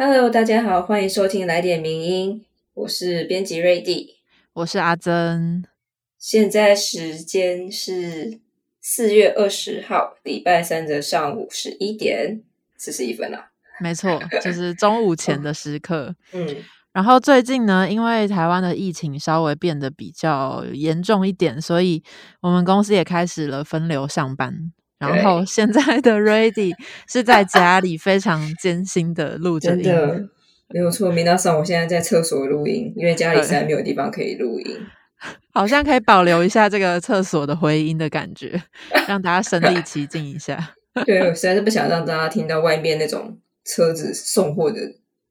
Hello，大家好，欢迎收听来点名音，我是编辑瑞蒂，我是阿珍。现在时间是四月二十号，礼拜三的上午十一点四十一分了。没错，就是中午前的时刻。嗯，然后最近呢，因为台湾的疫情稍微变得比较严重一点，所以我们公司也开始了分流上班。然后现在的 Ready 是在家里非常艰辛的录着音，真的没有错。明道上，我现在在厕所录音，因为家里实在没有地方可以录音。好像可以保留一下这个厕所的回音的感觉，让大家身临其境一下。对，我实在是不想让大家听到外面那种车子送货的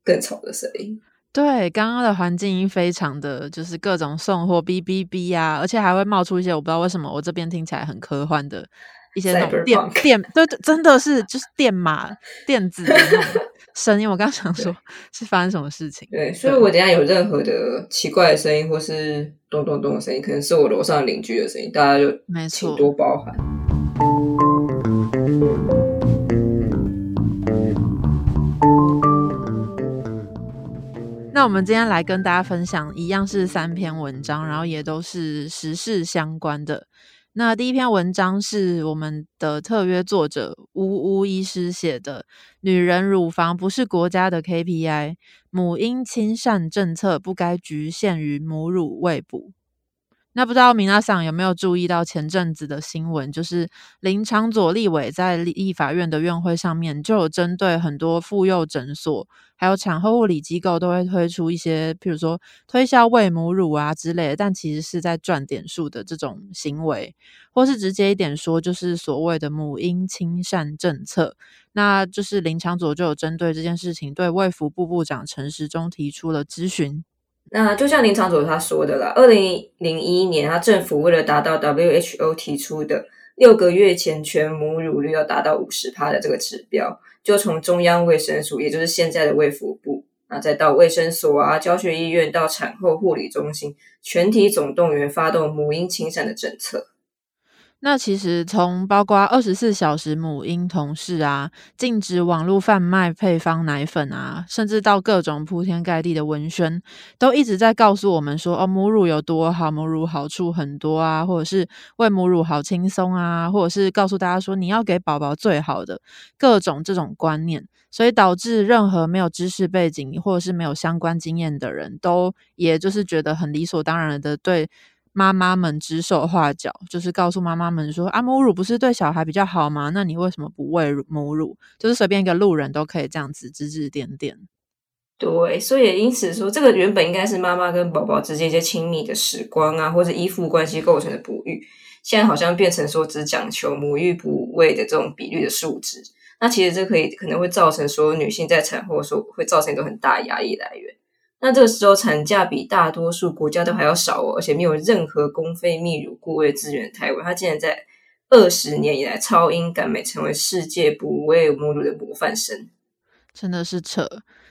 更吵的声音。对，刚刚的环境音非常的就是各种送货哔哔哔啊，而且还会冒出一些我不知道为什么我这边听起来很科幻的一些那种电电，对对，真的是就是电码电子的那种声音。我刚想说，是发生什么事情？对，所以我等下有任何的奇怪的声音或是咚咚咚的声音，可能是我楼上邻居的声音，大家就没错多包涵。那我们今天来跟大家分享，一样是三篇文章，然后也都是时事相关的。那第一篇文章是我们的特约作者呜呜医师写的，《女人乳房不是国家的 KPI，母婴亲善政策不该局限于母乳喂哺》。那不知道明娜桑有没有注意到前阵子的新闻？就是林长佐立委在立法院的院会上面，就有针对很多妇幼诊所还有产后护理机构，都会推出一些，譬如说推销喂母乳啊之类的，但其实是在赚点数的这种行为，或是直接一点说，就是所谓的母婴亲善政策。那就是林长佐就有针对这件事情，对卫福部部长陈时中提出了咨询。那就像林长佐他说的啦，二零零一年，他政府为了达到 WHO 提出的六个月前全母乳率要达到五十帕的这个指标，就从中央卫生署，也就是现在的卫福部，啊再到卫生所啊、教学医院到产后护理中心，全体总动员发动母婴亲善的政策。那其实从包括二十四小时母婴同事啊，禁止网络贩卖配方奶粉啊，甚至到各种铺天盖地的文宣，都一直在告诉我们说，哦，母乳有多好，母乳好处很多啊，或者是喂母乳好轻松啊，或者是告诉大家说，你要给宝宝最好的各种这种观念，所以导致任何没有知识背景或者是没有相关经验的人都，也就是觉得很理所当然的对。妈妈们指手画脚，就是告诉妈妈们说：“啊，母乳不是对小孩比较好吗？那你为什么不喂母乳？”就是随便一个路人都可以这样子指指点点。对，所以也因此说，这个原本应该是妈妈跟宝宝之间一些亲密的时光啊，或者依附关系构成的哺育，现在好像变成说只讲求母育哺喂的这种比率的数值。那其实这可以可能会造成说女性在产后说会造成一个很大压力来源。那这个时候产假比大多数国家都还要少哦，而且没有任何公费泌乳顾问资源。台湾它竟然在二十年以来超英赶美，成为世界哺喂母乳的模范生，真的是扯。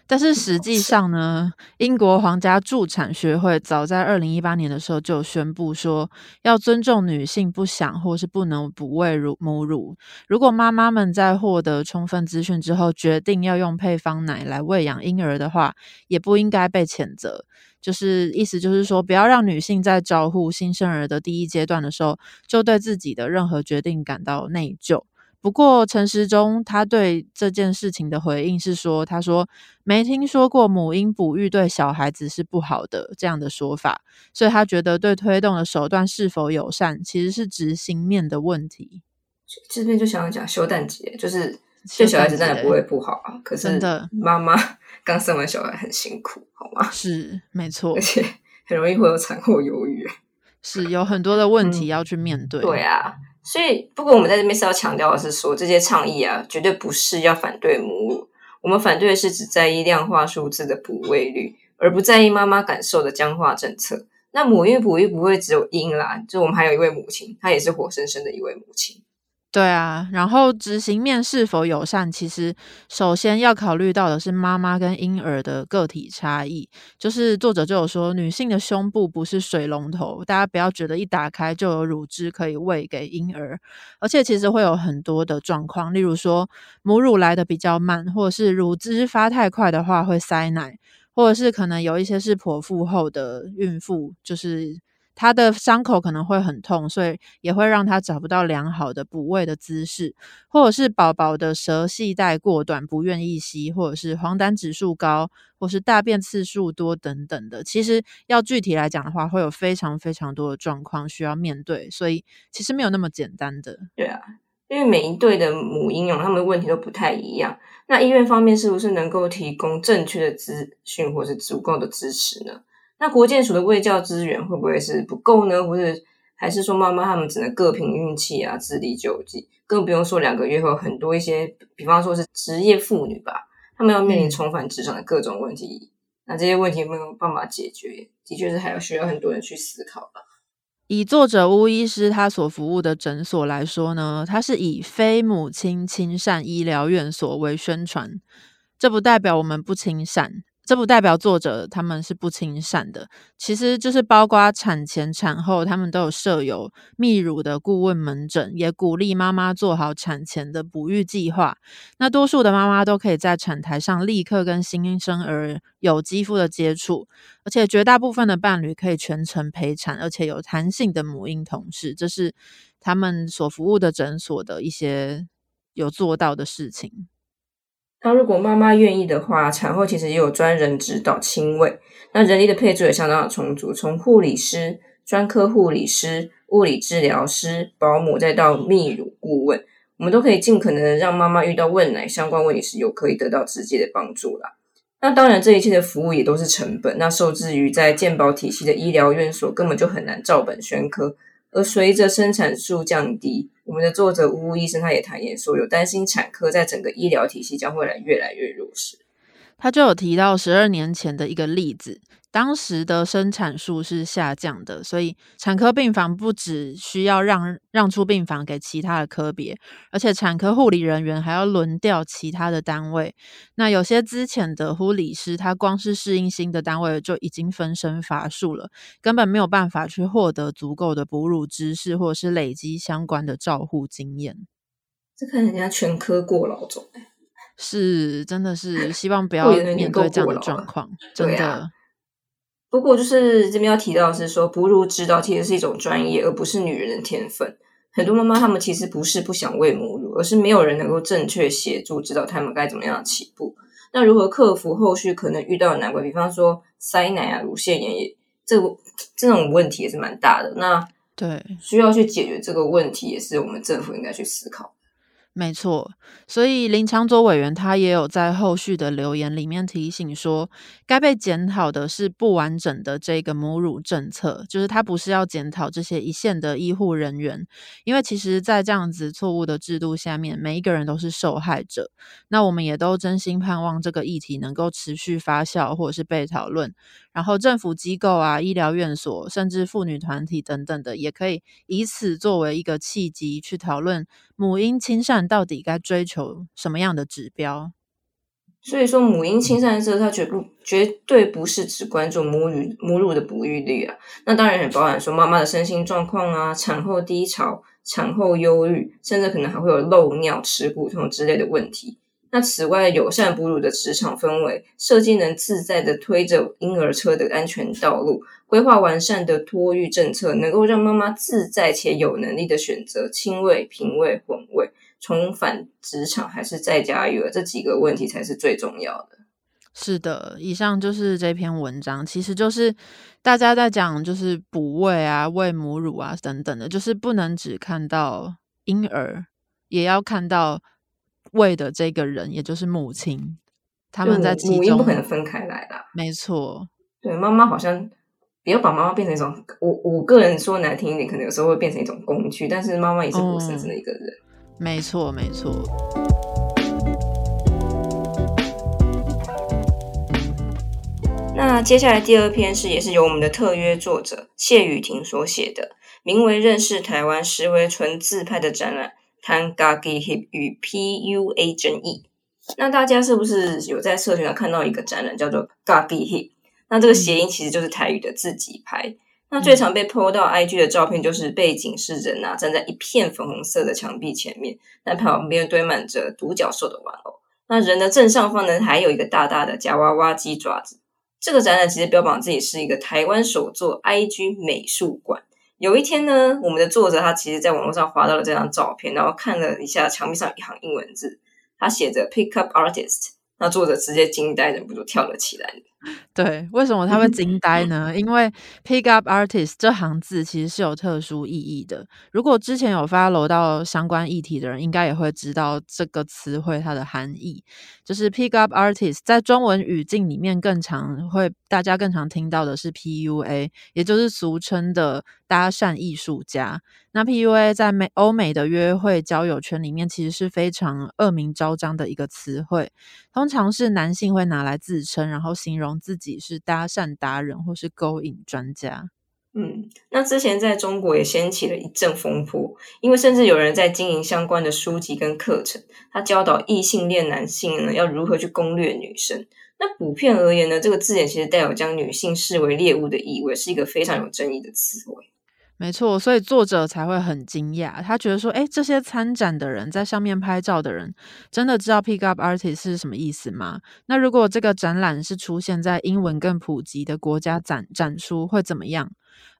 但是实际上呢，英国皇家助产学会早在二零一八年的时候就宣布说，要尊重女性不想或是不能哺喂乳母乳。如果妈妈们在获得充分资讯之后，决定要用配方奶来喂养婴儿的话，也不应该被谴责。就是意思就是说，不要让女性在照顾新生儿的第一阶段的时候，就对自己的任何决定感到内疚。不过陈时中他对这件事情的回应是说，他说没听说过母婴哺育对小孩子是不好的这样的说法，所以他觉得对推动的手段是否友善，其实是执行面的问题。这边就想要讲休蛋节，就是对小孩子当然不会不好啊，可是妈妈刚生完小孩很辛苦，好吗？是没错，而且很容易会有产后忧郁，是有很多的问题要去面对。对啊。所以，不过我们在这边是要强调的是说，这些倡议啊，绝对不是要反对母乳。我们反对的是只在意量化数字的哺喂率，而不在意妈妈感受的僵化政策。那母育哺育不会只有婴啦，就我们还有一位母亲，她也是活生生的一位母亲。对啊，然后执行面是否友善，其实首先要考虑到的是妈妈跟婴儿的个体差异。就是作者就有说，女性的胸部不是水龙头，大家不要觉得一打开就有乳汁可以喂给婴儿，而且其实会有很多的状况，例如说母乳来的比较慢，或者是乳汁发太快的话会塞奶，或者是可能有一些是剖腹后的孕妇，就是。他的伤口可能会很痛，所以也会让他找不到良好的补位的姿势，或者是宝宝的舌系带过短，不愿意吸，或者是黄疸指数高，或是大便次数多等等的。其实要具体来讲的话，会有非常非常多的状况需要面对，所以其实没有那么简单的。对啊，因为每一对的母婴哦，他们的问题都不太一样。那医院方面是不是能够提供正确的资讯，或是足够的支持呢？那国健署的卫教资源会不会是不够呢？或者还是说妈妈他们只能各凭运气啊，自力救济？更不用说两个月后很多一些，比方说是职业妇女吧，她们要面临重返职场的各种问题。那这些问题有没有办法解决？的确是还要需要很多人去思考吧。以作者巫医师他所服务的诊所来说呢，他是以非母亲亲善医疗院所为宣传，这不代表我们不亲善。这不代表作者他们是不亲善的，其实就是包括产前、产后，他们都有设有泌乳的顾问门诊，也鼓励妈妈做好产前的哺育计划。那多数的妈妈都可以在产台上立刻跟新生儿有肌肤的接触，而且绝大部分的伴侣可以全程陪产，而且有弹性的母婴同事，这是他们所服务的诊所的一些有做到的事情。那如果妈妈愿意的话，产后其实也有专人指导亲喂，那人力的配置也相当的充足，从护理师、专科护理师、物理治疗师、保姆，再到泌乳顾问，我们都可以尽可能的让妈妈遇到喂奶相关问题时，有可以得到直接的帮助啦。那当然，这一切的服务也都是成本，那受制于在健保体系的医疗院所，根本就很难照本宣科。而随着生产数降低，我们的作者呜呜医生他也坦言说，有担心产科在整个医疗体系将会来越来越弱势。他就有提到十二年前的一个例子。当时的生产数是下降的，所以产科病房不只需要让让出病房给其他的科别，而且产科护理人员还要轮调其他的单位。那有些资浅的护理师，他光是适应新的单位就已经分身乏术了，根本没有办法去获得足够的哺乳知识，或者是累积相关的照护经验。这看人家全科过劳中，是真的是希望不要面对这样的状况，真的。不过，就是这边要提到是说，哺乳指导其实是一种专业，而不是女人的天分。很多妈妈她们其实不是不想喂母乳，而是没有人能够正确协助，指导她们该怎么样起步。那如何克服后续可能遇到的难关？比方说塞奶啊、乳腺炎，也这这种问题也是蛮大的。那对需要去解决这个问题，也是我们政府应该去思考。没错，所以林长佐委员他也有在后续的留言里面提醒说，该被检讨的是不完整的这个母乳政策，就是他不是要检讨这些一线的医护人员，因为其实，在这样子错误的制度下面，每一个人都是受害者。那我们也都真心盼望这个议题能够持续发酵，或者是被讨论。然后政府机构啊、医疗院所，甚至妇女团体等等的，也可以以此作为一个契机，去讨论母婴亲善到底该追求什么样的指标。所以说，母婴亲善这它绝不绝对不是只关注母乳母乳的哺育率啊，那当然也包含说妈妈的身心状况啊、产后低潮、产后忧郁，甚至可能还会有漏尿、耻骨痛之类的问题。那此外，友善哺乳的职场氛围，设计能自在的推着婴儿车的安全道路，规划完善的托育政策，能够让妈妈自在且有能力的选择亲喂、平喂、混喂，重返职场还是在家育儿，这几个问题才是最重要的。是的，以上就是这篇文章，其实就是大家在讲，就是哺喂啊、喂母乳啊等等的，就是不能只看到婴儿，也要看到。喂的这个人，也就是母亲，他们在母婴不可能分开来的。没错，对妈妈好像不要把妈妈变成一种，我我个人说难听一点，可能有时候会变成一种工具，但是妈妈也是活生生的一个人。没错，没错。那接下来第二篇是，也是由我们的特约作者谢雨婷所写的，名为《认识台湾石为纯自拍》的展览。谈 Gagi Hip 与 PUA 争议。那大家是不是有在社群上看到一个展览叫做 Gagi Hip？那这个谐音其实就是台语的自己拍。那最常被 PO 到 IG 的照片就是背景是人啊站在一片粉红色的墙壁前面，那旁边堆满着独角兽的玩偶。那人的正上方呢还有一个大大的夹娃娃鸡爪子。这个展览其实标榜自己是一个台湾首座 IG 美术馆。有一天呢，我们的作者他其实在网络上划到了这张照片，然后看了一下墙壁上一行英文字，他写着 “Pick up artist”，那作者直接惊呆，忍不住跳了起来。对，为什么他会惊呆呢？因为 pick up artist 这行字其实是有特殊意义的。如果之前有发楼到相关议题的人，应该也会知道这个词汇它的含义。就是 pick up artist 在中文语境里面更常会大家更常听到的是 PUA，也就是俗称的搭讪艺术家。那 PUA 在美欧美的约会交友圈里面，其实是非常恶名昭彰的一个词汇。通常是男性会拿来自称，然后形容自己是搭讪达人或是勾引专家。嗯，那之前在中国也掀起了一阵风波，因为甚至有人在经营相关的书籍跟课程，他教导异性恋男性呢要如何去攻略女生。那普遍而言呢，这个字眼其实带有将女性视为猎物的意味，是一个非常有争议的词汇。没错，所以作者才会很惊讶。他觉得说：“哎，这些参展的人在上面拍照的人，真的知道 pick up artist 是什么意思吗？那如果这个展览是出现在英文更普及的国家展展出，会怎么样？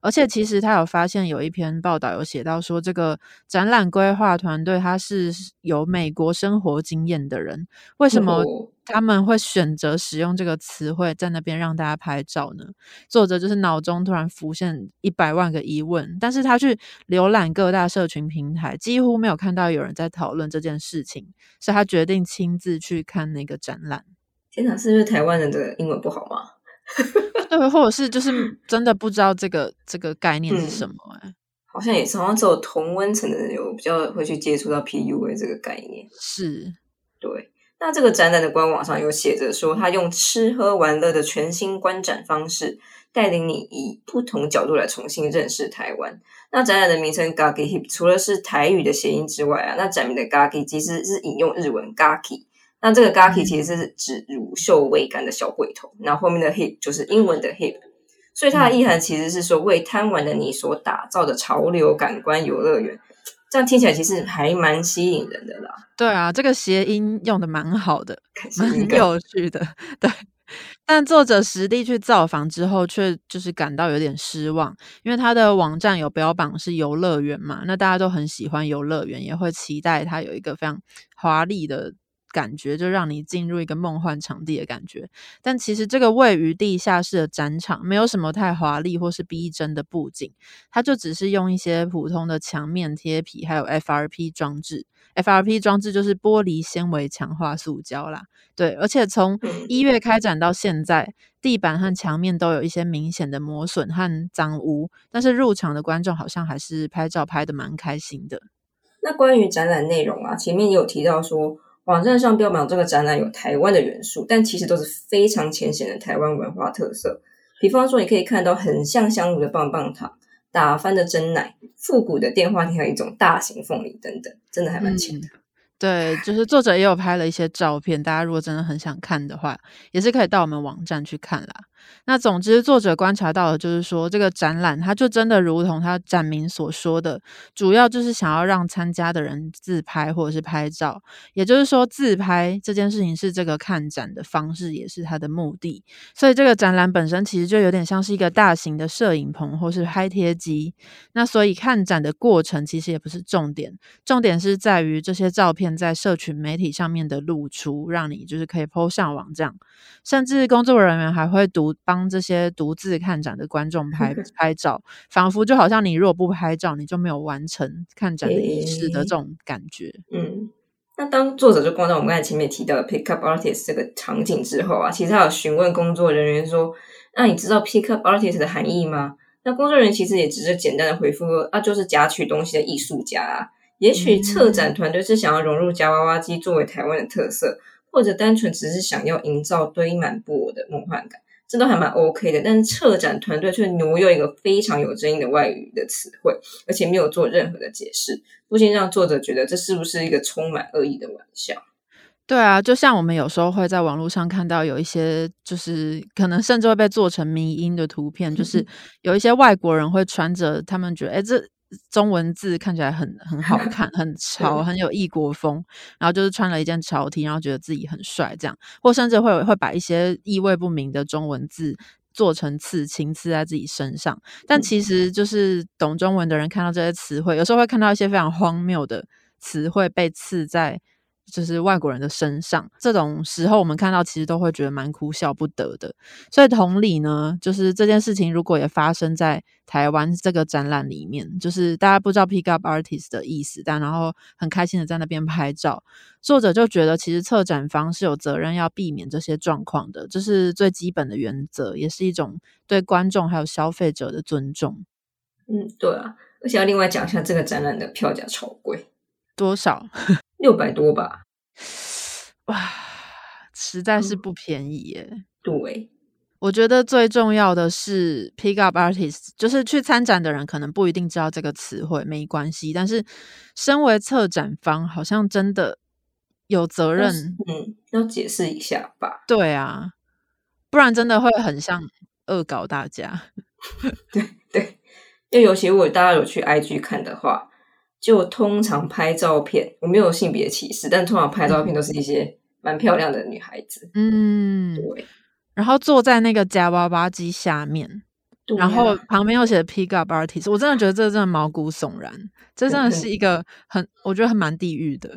而且，其实他有发现有一篇报道有写到说，这个展览规划团队他是有美国生活经验的人，为什么？”他们会选择使用这个词汇在那边让大家拍照呢？作者就是脑中突然浮现一百万个疑问，但是他去浏览各大社群平台，几乎没有看到有人在讨论这件事情，所以他决定亲自去看那个展览。天哪，是不是台湾人的英文不好吗？对，或者是就是真的不知道这个这个概念是什么？哎，好像也是，好像只有同温层的人有比较会去接触到 PUA 这个概念。是，对。那这个展览的官网上有写着说，他用吃喝玩乐的全新观展方式，带领你以不同角度来重新认识台湾。那展览的名称 Gagi Hip 除了是台语的谐音之外啊，那展名的 Gagi 其实是引用日文 Gaki。那这个 Gaki 其实是指乳臭未干的小鬼头，然后后面的 Hip 就是英文的 Hip，所以它的意涵其实是说为贪玩的你所打造的潮流感官游乐园。这样听起来其实还蛮吸引人的啦。对啊，这个谐音用的蛮好的，蛮有趣的。对，但作者实地去造访之后，却就是感到有点失望，因为他的网站有标榜是游乐园嘛，那大家都很喜欢游乐园，也会期待它有一个非常华丽的。感觉就让你进入一个梦幻场地的感觉，但其实这个位于地下室的展场没有什么太华丽或是逼真的布景，它就只是用一些普通的墙面贴皮，还有 FRP 装置。FRP 装置就是玻璃纤维强化塑胶啦，对，而且从一月开展到现在，地板和墙面都有一些明显的磨损和脏污，但是入场的观众好像还是拍照拍的蛮开心的。那关于展览内容啊，前面也有提到说。网站上标榜这个展览有台湾的元素，但其实都是非常浅显的台湾文化特色。比方说，你可以看到很像香炉的棒棒糖、打翻的真奶、复古的电话亭，还有一种大型凤梨等等，真的还蛮浅的。对，就是作者也有拍了一些照片，大家如果真的很想看的话，也是可以到我们网站去看啦。那总之，作者观察到的就是说，这个展览它就真的如同它展名所说的，主要就是想要让参加的人自拍或者是拍照。也就是说，自拍这件事情是这个看展的方式，也是它的目的。所以，这个展览本身其实就有点像是一个大型的摄影棚或是拍贴机。那所以，看展的过程其实也不是重点，重点是在于这些照片在社群媒体上面的露出，让你就是可以 PO 上网这样。甚至工作人员还会读。帮这些独自看展的观众拍 拍照，仿佛就好像你如果不拍照，你就没有完成看展的仪式的这种感觉。嗯，那当作者就逛到我们刚才前面提到的 pick up artist 这个场景之后啊，其实他有询问工作人员说：“那你知道 pick up artist 的含义吗？”那工作人员其实也只是简单的回复说：“啊，就是夹取东西的艺术家啊。”也许策展团队是想要融入夹娃娃机作为台湾的特色，或者单纯只是想要营造堆满布偶的梦幻感。这都还蛮 OK 的。但是策展团队却挪用一个非常有争议的外语的词汇，而且没有做任何的解释，不禁让作者觉得这是不是一个充满恶意的玩笑？对啊，就像我们有时候会在网络上看到有一些，就是可能甚至会被做成迷音的图片，就是 有一些外国人会穿着他们觉得，哎，这中文字看起来很很好看，很 潮，很有异国风，然后就是穿了一件潮 T，然后觉得自己很帅，这样，或甚至会会把一些意味不明的中文字做成刺青，刺在自己身上。但其实就是懂中文的人看到这些词汇，有时候会看到一些非常荒谬的词汇被刺在。就是外国人的身上，这种时候我们看到其实都会觉得蛮哭笑不得的。所以同理呢，就是这件事情如果也发生在台湾这个展览里面，就是大家不知道 pick up artist 的意思，但然后很开心的在那边拍照，作者就觉得其实策展方是有责任要避免这些状况的，这是最基本的原则，也是一种对观众还有消费者的尊重。嗯，对啊，而且要另外讲一下，这个展览的票价超贵，多少？六百多吧，哇，实在是不便宜耶。对，我觉得最重要的是 pick up artist，就是去参展的人可能不一定知道这个词汇，没关系。但是身为策展方，好像真的有责任，嗯，要解释一下吧。对啊，不然真的会很像恶搞大家。对对，因为尤其如果大家有去 IG 看的话。就通常拍照片，我没有性别歧视，但通常拍照片都是一些蛮漂亮的女孩子。嗯，对。然后坐在那个夹娃娃机下面，然后旁边又写 pick up artist，我真的觉得这真的毛骨悚然，这真的是一个很，我觉得很蛮地狱的。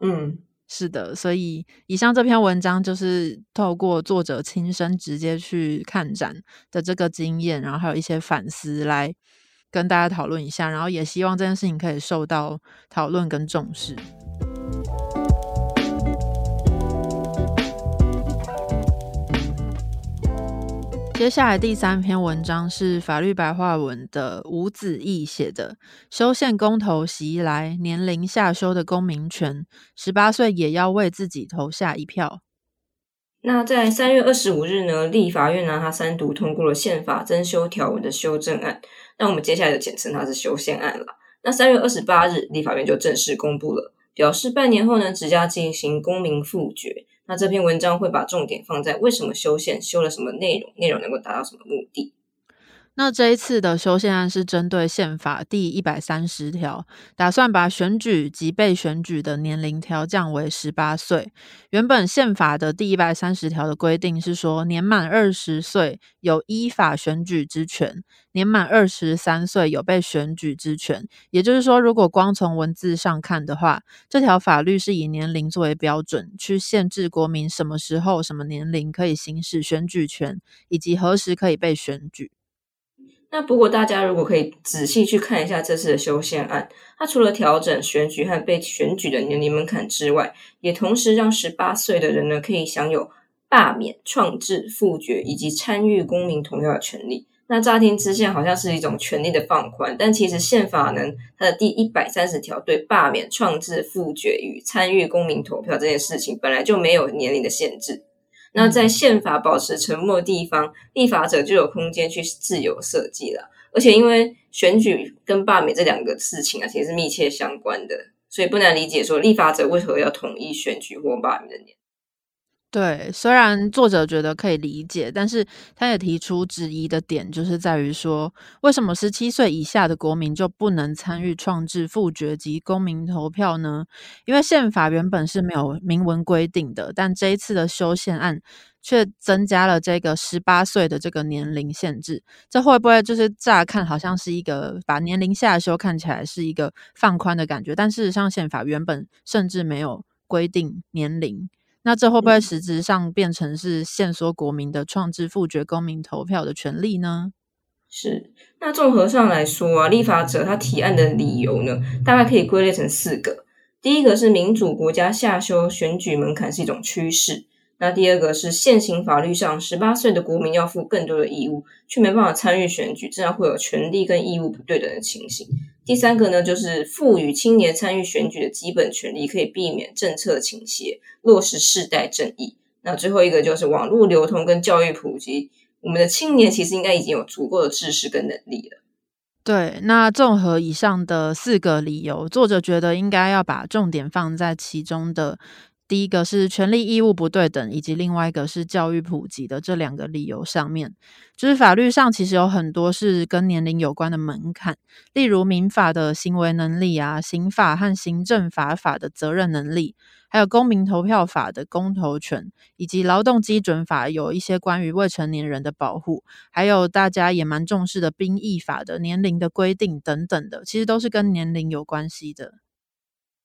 嗯，是的。所以以上这篇文章就是透过作者亲身直接去看展的这个经验，然后还有一些反思来。跟大家讨论一下，然后也希望这件事情可以受到讨论跟重视。接下来第三篇文章是法律白话文的吴子义写的《修宪公投袭来，年龄下修的公民权，十八岁也要为自己投下一票》。那在三月二十五日呢，立法院呢，他三读通过了宪法增修条文的修正案。那我们接下来就简称它是修宪案了。那三月二十八日，立法院就正式公布了，表示半年后呢，直接进行公民复决。那这篇文章会把重点放在为什么修宪，修了什么内容，内容能够达到什么目的。那这一次的修宪案是针对宪法第一百三十条，打算把选举及被选举的年龄调降为十八岁。原本宪法的第一百三十条的规定是说，年满二十岁有依法选举之权，年满二十三岁有被选举之权。也就是说，如果光从文字上看的话，这条法律是以年龄作为标准，去限制国民什么时候、什么年龄可以行使选举权，以及何时可以被选举。那不过，大家如果可以仔细去看一下这次的修宪案，它除了调整选举和被选举的年龄门槛之外，也同时让十八岁的人呢可以享有罢免、创制、复决以及参与公民投票的权利。那乍听之下好像是一种权利的放宽，但其实宪法呢，它的第一百三十条对罢免、创制、复决与参与公民投票这件事情本来就没有年龄的限制。那在宪法保持沉默的地方，立法者就有空间去自由设计了。而且，因为选举跟罢免这两个事情啊，其实是密切相关的，所以不难理解说立法者为何要统一选举或罢免的年。对，虽然作者觉得可以理解，但是他也提出质疑的点，就是在于说，为什么十七岁以下的国民就不能参与创制、复决及公民投票呢？因为宪法原本是没有明文规定的，但这一次的修宪案却增加了这个十八岁的这个年龄限制，这会不会就是乍看好像是一个把年龄下修，看起来是一个放宽的感觉？但事实上，宪法原本甚至没有规定年龄。那这会不会实质上变成是限缩国民的创制、复决公民投票的权利呢？是。那综合上来说啊，立法者他提案的理由呢，大概可以归类成四个。第一个是民主国家下修选举门槛是一种趋势。那第二个是现行法律上，十八岁的国民要负更多的义务，却没办法参与选举，这样会有权利跟义务不对等的情形。第三个呢，就是赋予青年参与选举的基本权利，可以避免政策倾斜，落实世代正义。那最后一个就是网络流通跟教育普及，我们的青年其实应该已经有足够的知识跟能力了。对，那综合以上的四个理由，作者觉得应该要把重点放在其中的。第一个是权利义务不对等，以及另外一个是教育普及的这两个理由上面，就是法律上其实有很多是跟年龄有关的门槛，例如民法的行为能力啊，刑法和行政法法的责任能力，还有公民投票法的公投权，以及劳动基准法有一些关于未成年人的保护，还有大家也蛮重视的兵役法的年龄的规定等等的，其实都是跟年龄有关系的。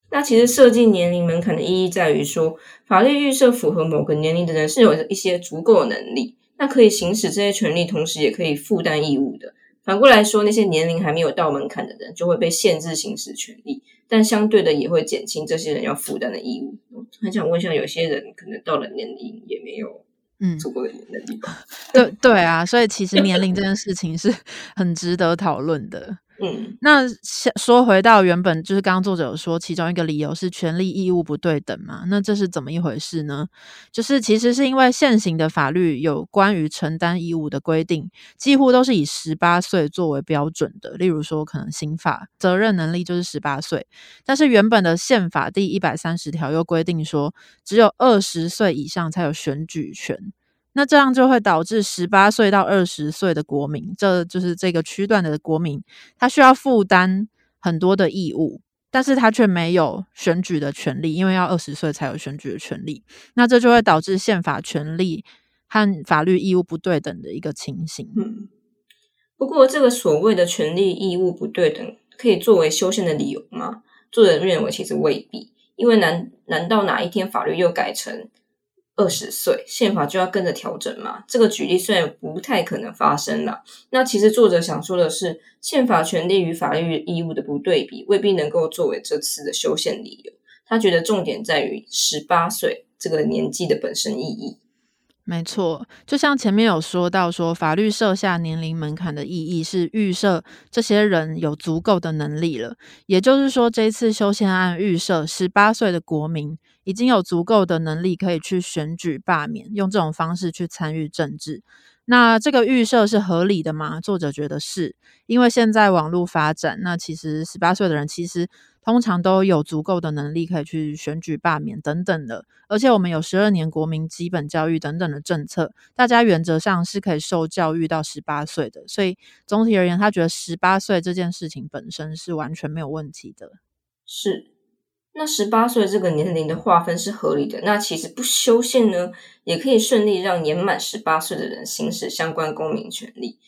那其实设计年龄门槛的意义在于说，法律预设符合某个年龄的人是有一些足够的能力，那可以行使这些权利，同时也可以负担义务的。反过来说，那些年龄还没有到门槛的人就会被限制行使权利，但相对的也会减轻这些人要负担的义务。很想问一下，有些人可能到了年龄也没有嗯足够的能力吧？对对啊，所以其实年龄这件事情是很值得讨论的。嗯，那说回到原本，就是刚刚作者有说，其中一个理由是权利义务不对等嘛？那这是怎么一回事呢？就是其实是因为现行的法律有关于承担义务的规定，几乎都是以十八岁作为标准的。例如说，可能刑法责任能力就是十八岁，但是原本的宪法第一百三十条又规定说，只有二十岁以上才有选举权。那这样就会导致十八岁到二十岁的国民，这就是这个区段的国民，他需要负担很多的义务，但是他却没有选举的权利，因为要二十岁才有选举的权利。那这就会导致宪法权利和法律义务不对等的一个情形。嗯，不过这个所谓的权利义务不对等，可以作为修宪的理由吗？作者认为其实未必，因为难难道哪一天法律又改成？二十岁宪法就要跟着调整嘛？这个举例虽然不太可能发生了，那其实作者想说的是，宪法权利与法律义务的不对比，未必能够作为这次的修宪理由。他觉得重点在于十八岁这个年纪的本身意义。没错，就像前面有说到，说法律设下年龄门槛的意义是预设这些人有足够的能力了，也就是说，这次修宪案预设十八岁的国民已经有足够的能力可以去选举罢免，用这种方式去参与政治。那这个预设是合理的吗？作者觉得是，因为现在网络发展，那其实十八岁的人其实。通常都有足够的能力可以去选举、罢免等等的，而且我们有十二年国民基本教育等等的政策，大家原则上是可以受教育到十八岁的。所以总体而言，他觉得十八岁这件事情本身是完全没有问题的。是，那十八岁这个年龄的划分是合理的。那其实不修宪呢，也可以顺利让年满十八岁的人行使相关公民权利。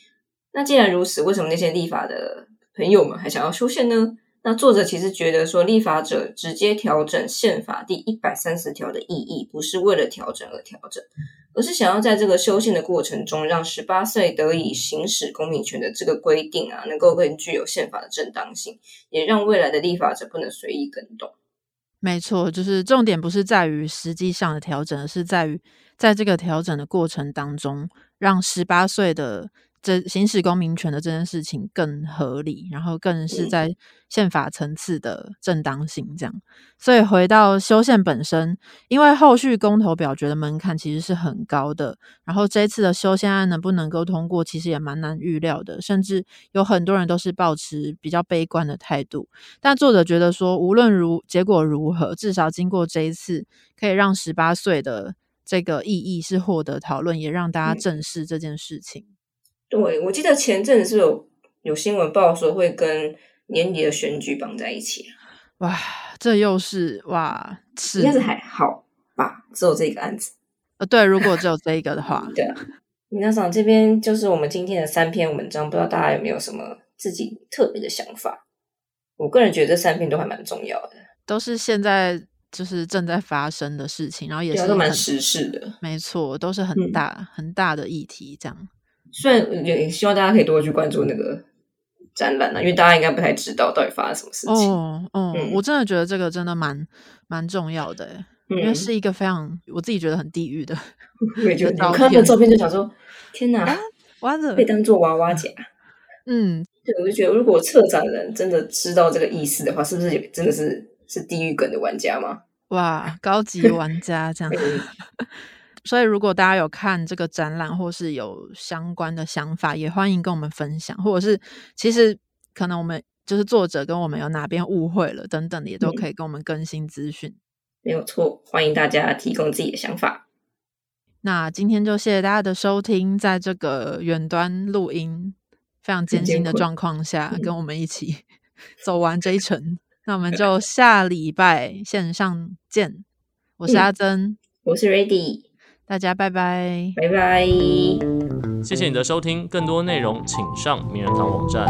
那既然如此，为什么那些立法的朋友们还想要修宪呢？那作者其实觉得说，立法者直接调整宪法第一百三十条的意义，不是为了调整而调整，而是想要在这个修宪的过程中，让十八岁得以行使公民权的这个规定啊，能够更具有宪法的正当性，也让未来的立法者不能随意更动。没错，就是重点不是在于实际上的调整，而是在于在这个调整的过程当中，让十八岁的。这行使公民权的这件事情更合理，然后更是在宪法层次的正当性这样。所以回到修宪本身，因为后续公投表决的门槛其实是很高的，然后这次的修宪案能不能够通过，其实也蛮难预料的，甚至有很多人都是保持比较悲观的态度。但作者觉得说，无论如结果如何，至少经过这一次，可以让十八岁的这个意义是获得讨论，也让大家正视这件事情。对，我记得前阵子是有有新闻报说会跟年底的选举绑在一起哇，这又是哇，应该是还好吧？只有这个案子。呃，对，如果只有这一个的话，对啊。皆さん这边就是我们今天的三篇文章，不知道大家有没有什么自己特别的想法？我个人觉得这三篇都还蛮重要的，都是现在就是正在发生的事情，然后也是都蛮时事的，没错，都是很大很大的议题，这样。虽然也希望大家可以多去关注那个展览啊，因为大家应该不太知道到底发生什么事情。哦，哦，我真的觉得这个真的蛮蛮重要的，因为是一个非常我自己觉得很地狱的。我觉得看到那个照片就想说，天哪，娃子被当做娃娃甲。嗯，对，我就觉得如果策展人真的知道这个意思的话，是不是也真的是是地狱梗的玩家吗？哇，高级玩家这样。所以如果大家有看这个展览，或是有相关的想法，也欢迎跟我们分享，或者是其实可能我们就是作者跟我们有哪边误会了等等的，也都可以跟我们更新资讯。没有错，欢迎大家提供自己的想法。那今天就谢谢大家的收听，在这个远端录音非常艰辛的状况下，跟我们一起走完这一程。那我们 就下礼拜线上见。我是阿珍，我是 Ready，大家拜拜，拜拜。谢谢你的收听，更多内容请上名人堂网站。